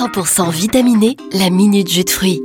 100% vitaminé, la minute jus de fruits.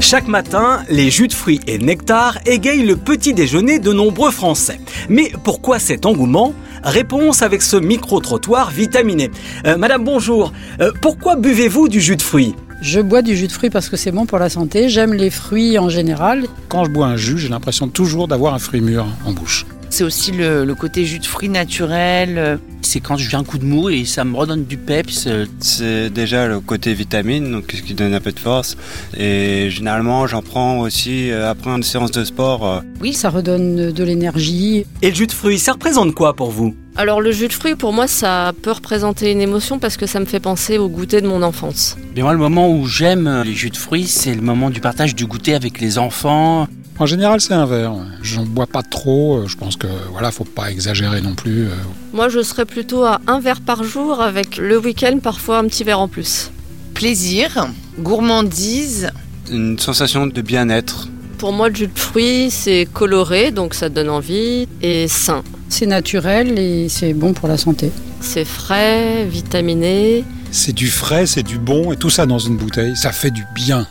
Chaque matin, les jus de fruits et nectar égayent le petit déjeuner de nombreux Français. Mais pourquoi cet engouement? Réponse avec ce micro-trottoir vitaminé. Euh, Madame, bonjour. Euh, pourquoi buvez-vous du jus de fruits? Je bois du jus de fruits parce que c'est bon pour la santé. J'aime les fruits en général. Quand je bois un jus, j'ai l'impression toujours d'avoir un fruit mûr en bouche. C'est aussi le, le côté jus de fruits naturel. C'est quand j'ai un coup de mou et ça me redonne du peps. C'est déjà le côté vitamine, donc ce qui donne un peu de force. Et généralement, j'en prends aussi euh, après une séance de sport. euh, Oui, ça redonne de l'énergie. Et le jus de fruits, ça représente quoi pour vous? Alors le jus de fruits, pour moi, ça peut représenter une émotion parce que ça me fait penser au goûter de mon enfance. Mais moi, le moment où j'aime les jus de fruits, c'est le moment du partage du goûter avec les enfants. En général, c'est un verre. J'en bois pas trop. euh, Je pense que voilà, faut pas exagérer non plus. euh. Moi, je serais plutôt à un verre par jour avec le week-end parfois un petit verre en plus. Plaisir, gourmandise. une sensation de bien-être. Pour moi, le jus de fruits, c'est coloré, donc ça donne envie, et sain. C'est naturel et c'est bon pour la santé. C'est frais, vitaminé. C'est du frais, c'est du bon et tout ça dans une bouteille, ça fait du bien.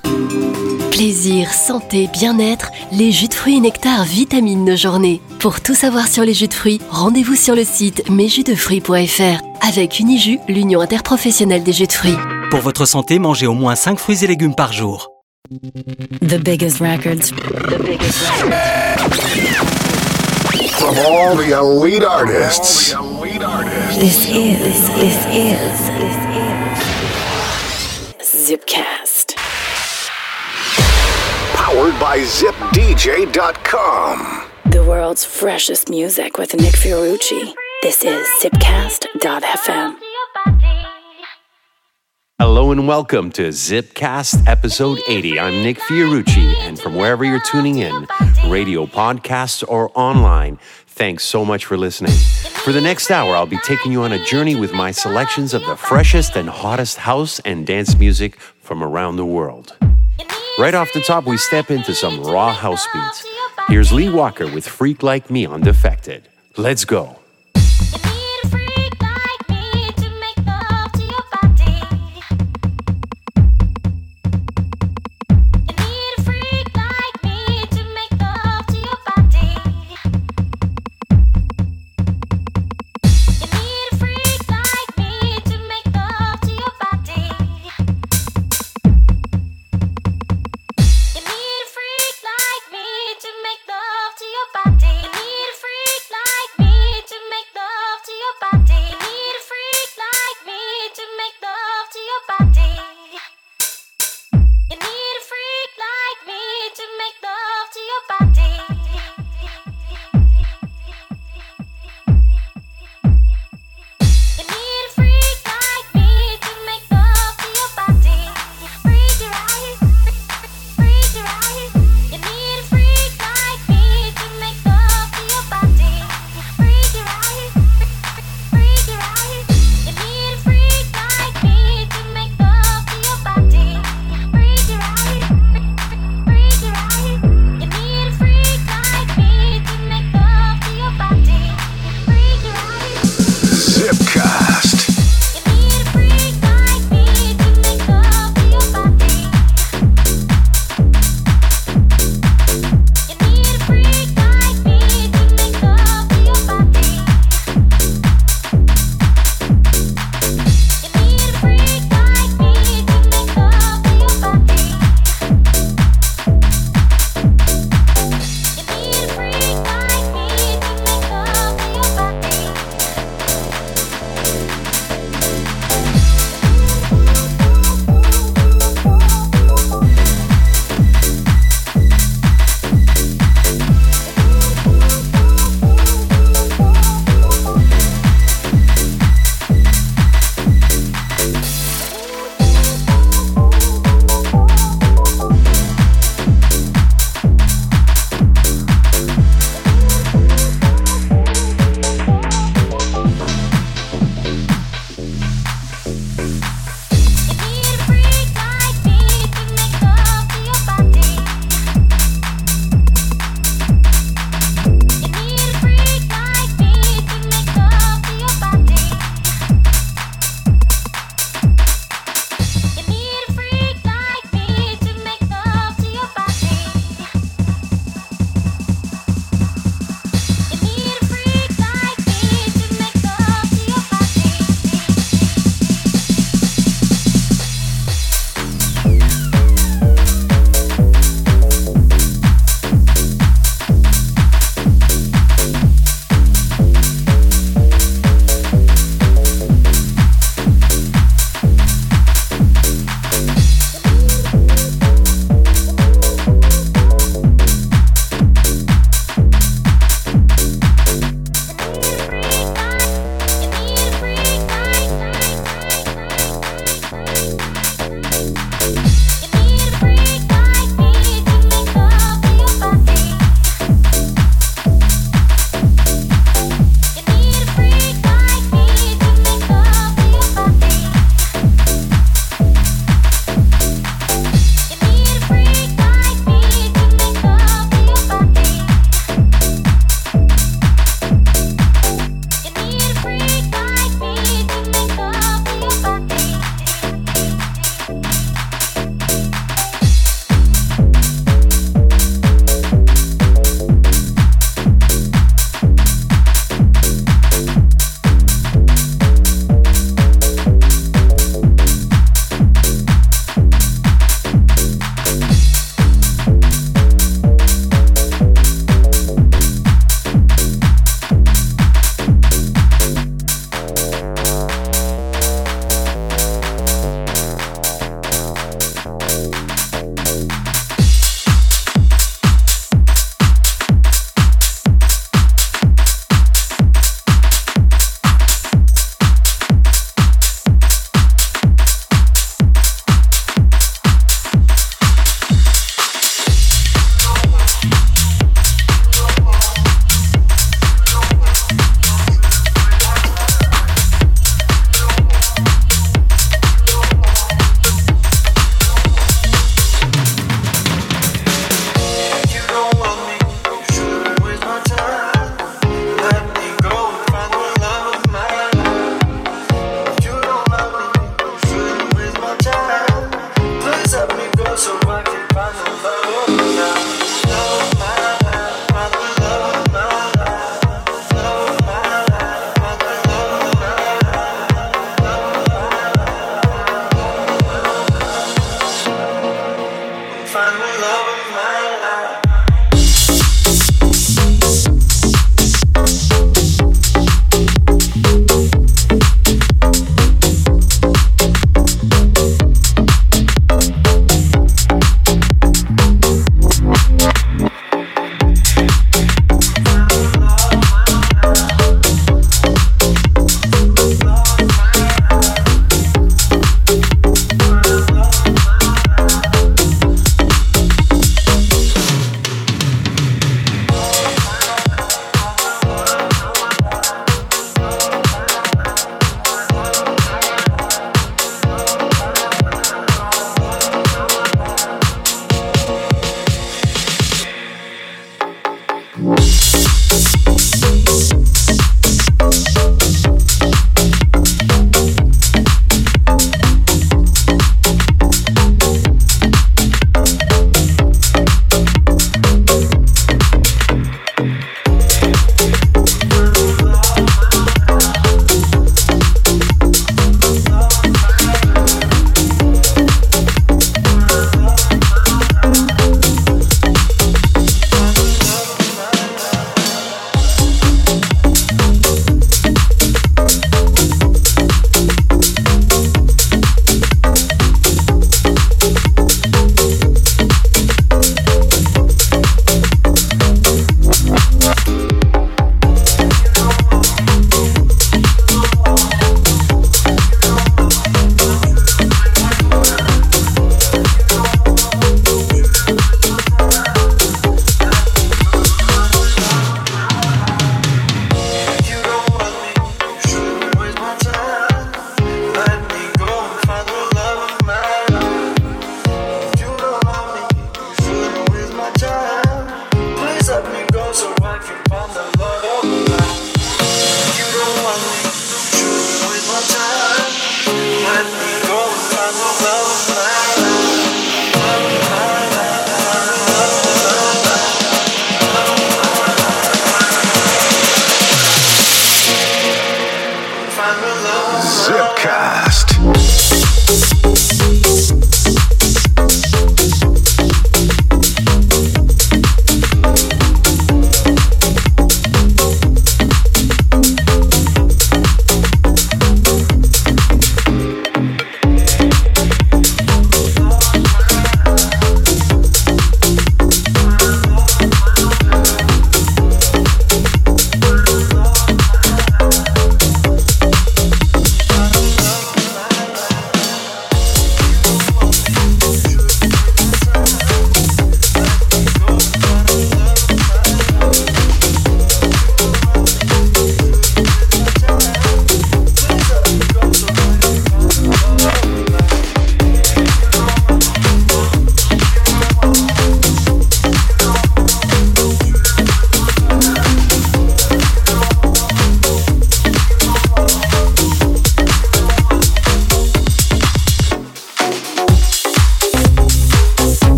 Plaisir, santé, bien-être, les jus de fruits et nectar vitamine nos journées. Pour tout savoir sur les jus de fruits, rendez-vous sur le site mesjusdefruits.fr. Avec Unijus, l'union interprofessionnelle des jus de fruits. Pour votre santé, mangez au moins 5 fruits et légumes par jour. The biggest records. From all the elite artists. This is, this is, Zipcast. Powered by ZipDJ.com. The world's freshest music with Nick Fiorucci. This is Zipcast.fm. Hello and welcome to Zipcast episode 80. I'm Nick Fiorucci, and from wherever you're tuning in, radio, podcasts, or online, thanks so much for listening. For the next hour, I'll be taking you on a journey with my selections of the freshest and hottest house and dance music from around the world. Right off the top, we step into some raw house beats. Here's Lee Walker with Freak Like Me on Defected. Let's go.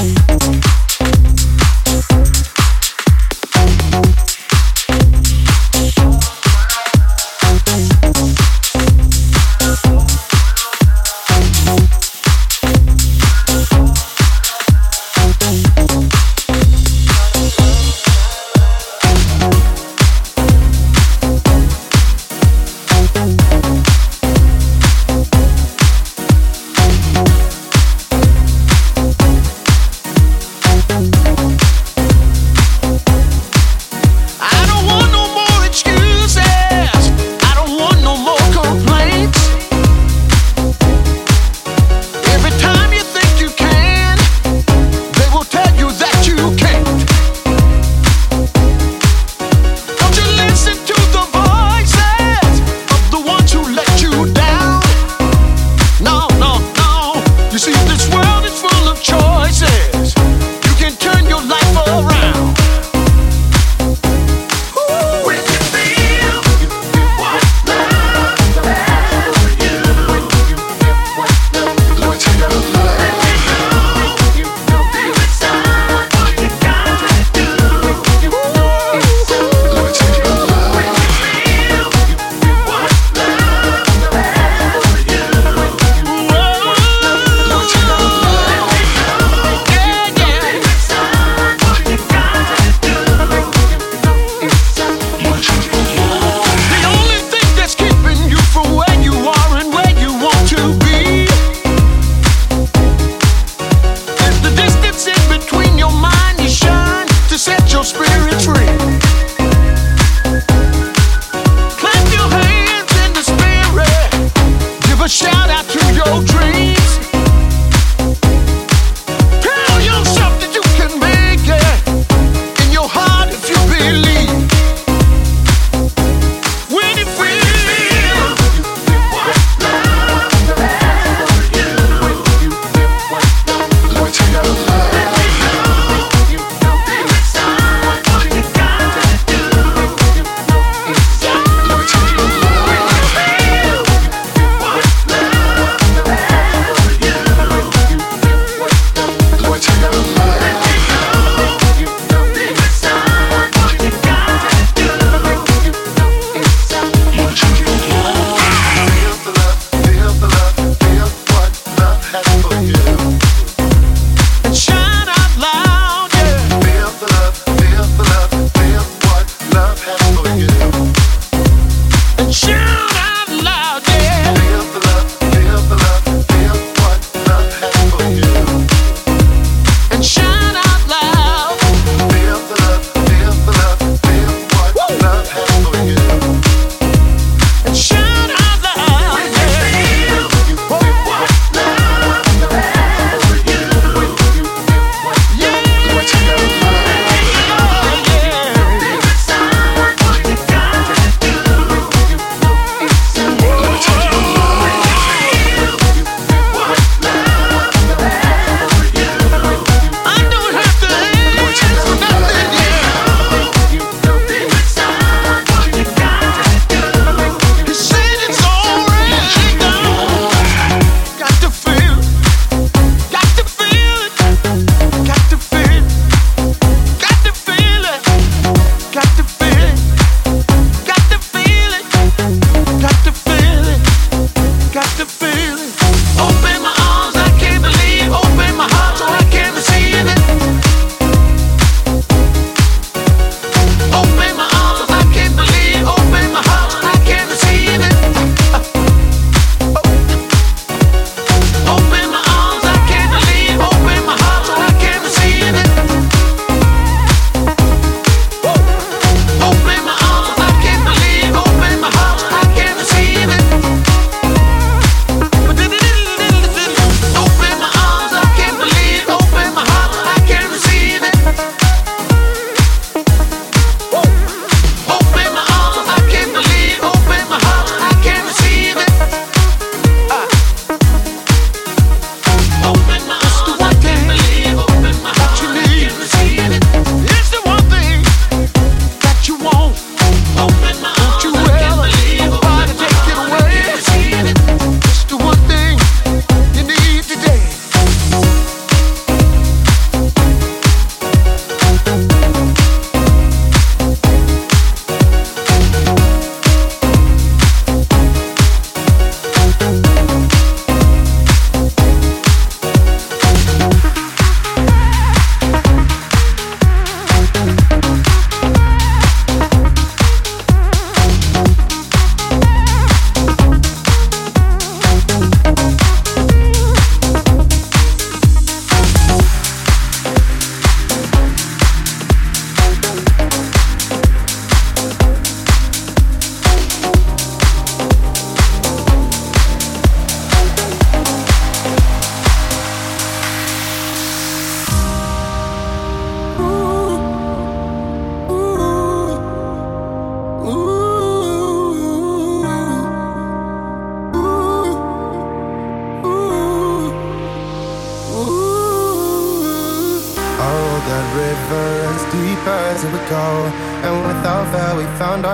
Bye.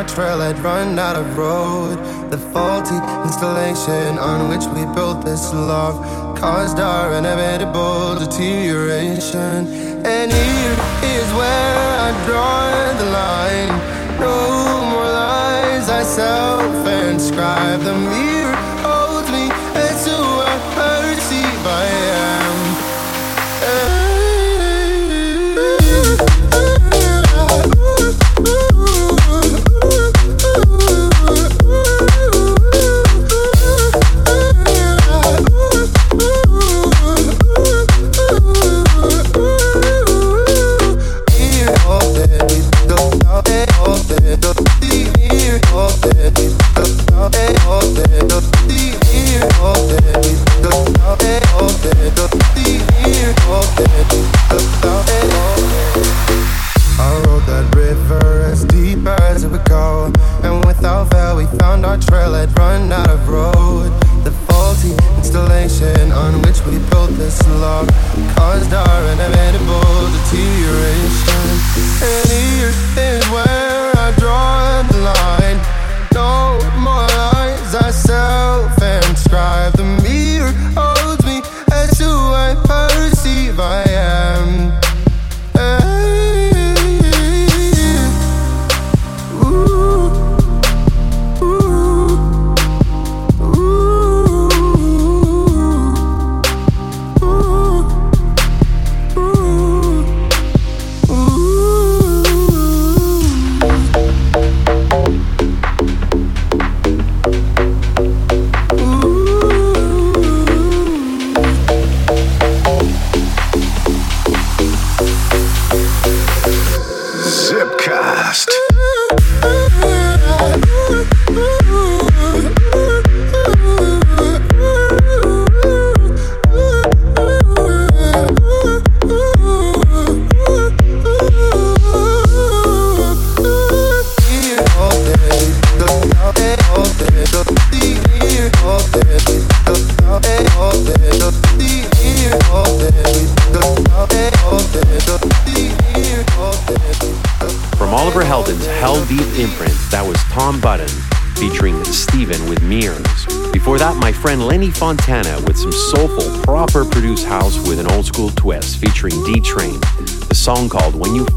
Trail had run out of road. The faulty installation on which we built this love caused our inevitable deterioration. And here is where I draw the line. No more lies I self inscribe. The mirror this love caused our inevitable deterioration. And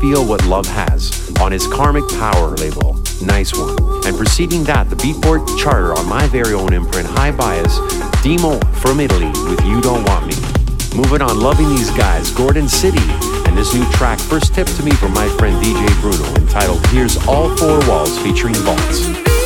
Feel What Love Has on his Karmic Power label. Nice one. And preceding that, the Beatport charter on my very own imprint, Hi-Bias, Demo from Italy with You Don't Want Me. Moving on, loving these guys, Gorgon City, and this new track, first tip to me from my friend DJ Bruno, entitled Here's All Four Walls featuring Vaults.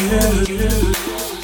You.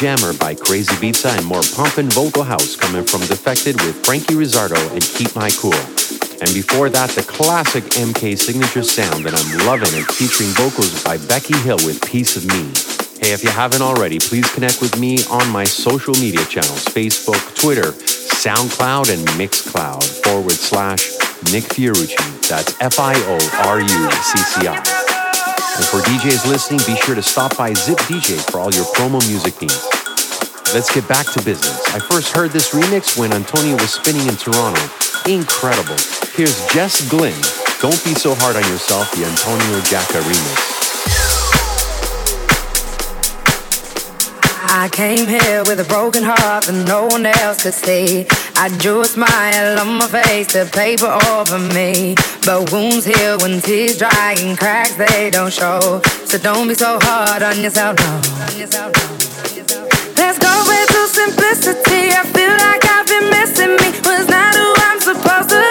Jammer by Crazy Pizza and more pumpin' vocal house coming from Defected with Frankie Rizardo and Keep My Cool. And before that, the classic MK signature sound that I'm loving it, featuring vocals by Becky Hill with Piece of Me. Hey, if you haven't already, please connect with me on my social media channels Facebook, Twitter, SoundCloud, and Mixcloud forward slash Nick Fiorucci. That's F I O R U C C I. And for DJs listening, be sure to stop by Zip DJ for all your promo music needs. Let's get back to business. I first heard this remix when Antonio was spinning in Toronto. Incredible. Here's Jess Glynne. Don't be so hard on yourself, the Antonio Giacca remix. I came here with a broken heart that no one else could see. I drew a smile on my face, the paper over me. But wounds heal when tears dry and cracks they don't show. So don't be so hard on yourself, no. Let's go back to simplicity. I feel like I've been missing me. Was not who I'm supposed to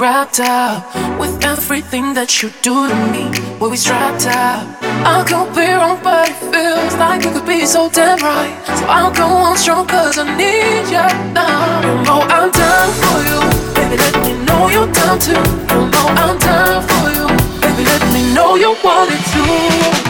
wrapped up with everything that you do to me. We're we strapped up. I could be wrong, but it feels like it could be so damn right. So I'll go on strong, cause I need you now. You know I'm down for you. Baby, let me know you're down too. You know I'm down for you. Baby, let me know you want it too.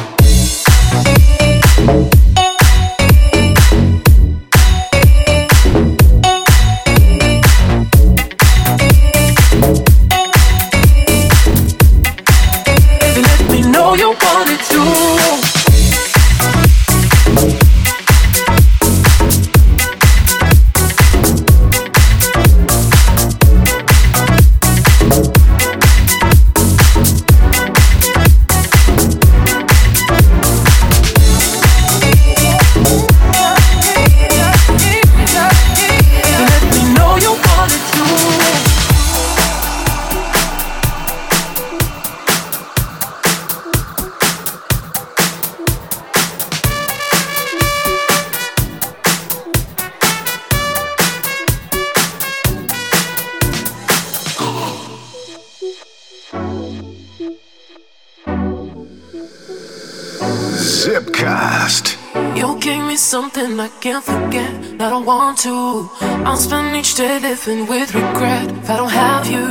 something I can't forget I don't want to. I'll spend each day living with regret If I don't have you.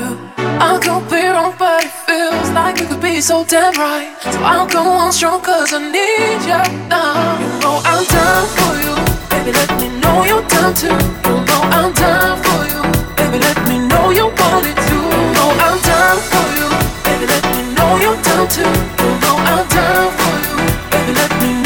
I could be wrong but it feels like it could be so damn right. So I'll go on strong cause I need you now. You know I'm down for you. Baby let me know you're down too oh, You know I'm down for you. Baby let me know you want it too. You know I'm down for you. Baby let me know you're down too You know I'm down for you. Baby let me know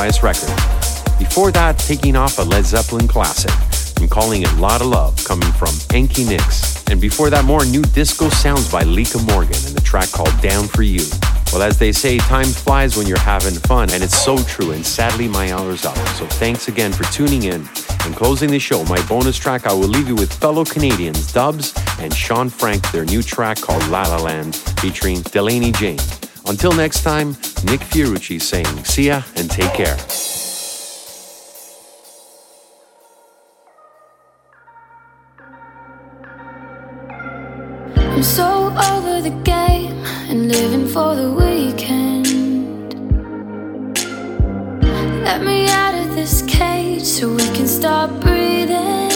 Bias Records. Before that, taking off a Led Zeppelin classic and calling it Lot of Love coming from Enki Nix. And before that, more new disco sounds by Lika Morgan and the track called Down For You. Well, as they say, time flies when you're having fun, and it's so true, and sadly, my hour's up. So thanks again for tuning in. And closing the show, my bonus track, I will leave you with fellow Canadians, Dubs and Sean Frank, their new track called La La Land, featuring Delaney Jane. Until next time, Nick Fiorucci saying, see ya and take care. I'm so over the game and living for the weekend. Let me out of this cage so we can breathing.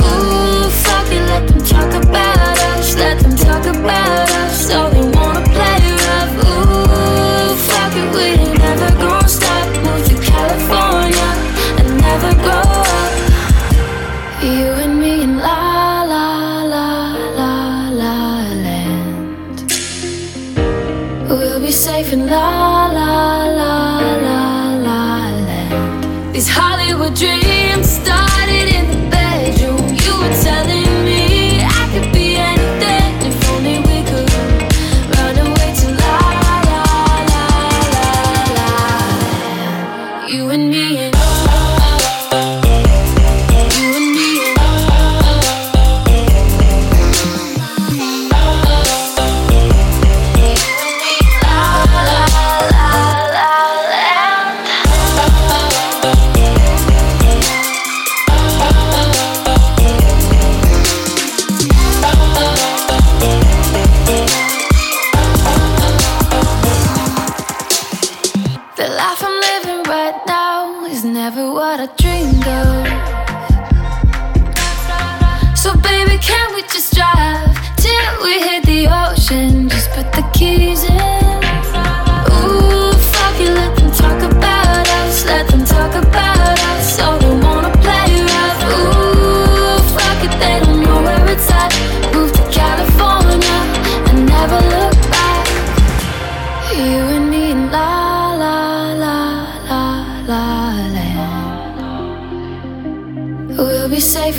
Ooh, fuck it, let them talk about us. Let them talk about us. They wanna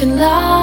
We'll be